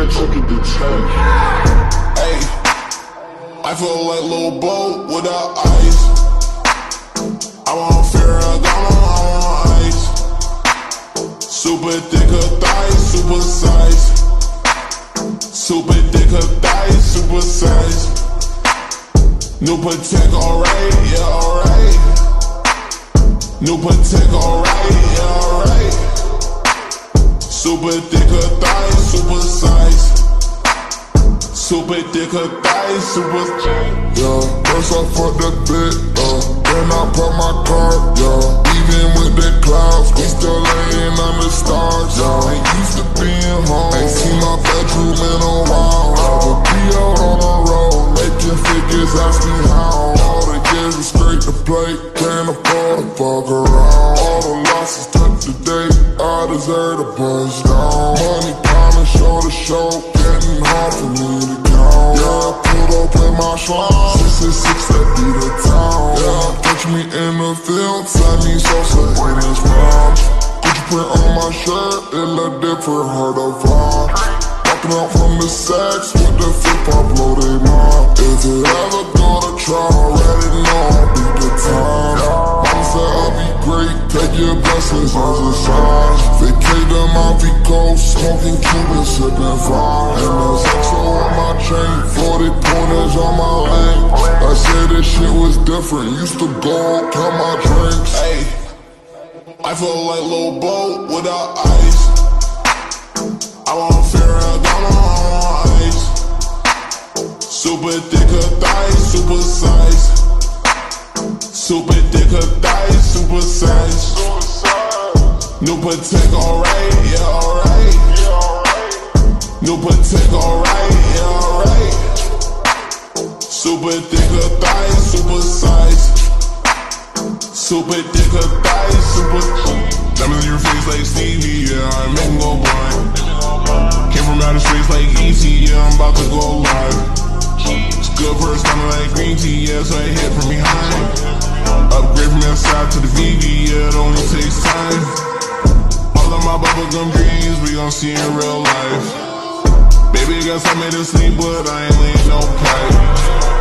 catch, I can do ten. Hey, I feel like Lil Boat without ice. I'm on Ferragamo, I'm on ice. Super thick of thighs, super size. Super thick of thighs, super size. New Patek, alright, yeah, alright. New Patek, alright, yeah, alright. Super thick of thighs, super size. Super thick of thighs, super. Yeah, first I fucked that bit, uh, then I put my card, yeah. Even with the clouds, we still laying under stars, yeah. Ain't used to being home, ain't seen my bedroom in a while. Rather be out on the road, making figures, ask me how. All the is straight to play, can't afford to fuck around. All the deserve a buzz down. Money kinda show to show, getting hard for me to count. Yeah, I put up in my and six that be the town. Yeah, catch me in the field, send me Sosa in his prime. Gucci print on my shirt, it look different, hard to find. Walking out from the sex with the flip, I blow they mind. If it ever blessings as a sign. Vacate the Mountie Coast, smoking Cuban, sipping fine. And there's XO on my chain, 40 pointers on my lane. I said this shit was different, used to go count my drinks. Hey, I feel like Lil Boat without ice. I want Ferragamo, I want ice. Super thick of thighs, super size. Super thick of thighs, Patek, alright, yeah, alright. New Patek, alright, yeah, alright. Super thick of thighs, super size. Super thick of thighs, super. Diamonds in your face like Stevie, yeah, I'm making go blind. Came from outer space like ET, yeah, I'm about to go live. It's good for a stomach like green tea, yeah, so I hit from behind. Bubblegum dreams, we gon' see in real life. Baby, got something to sleep, but I ain't laying no pipe.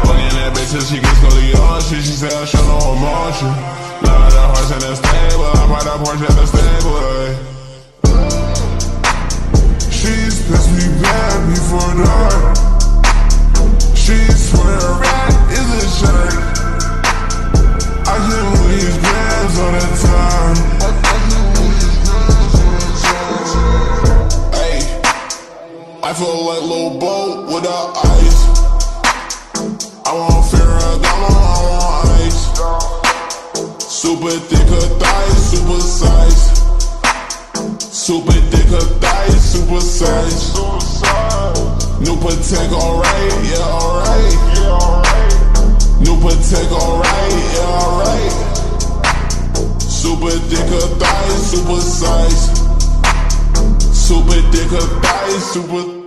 Fucking that bitch till she gets shit. She said I show no emotion. Of the horse in the stable. I'm right up Porsche at the stable. Eh. Feel like Lil Boat without ice. I want Ferragamo, I want ice. Super thick of thighs, super size. Super thick of thighs, super size. New Patek, alright, yeah, alright. New Patek, alright, yeah, alright. Super thick of thighs, super size. Super thick of thighs, super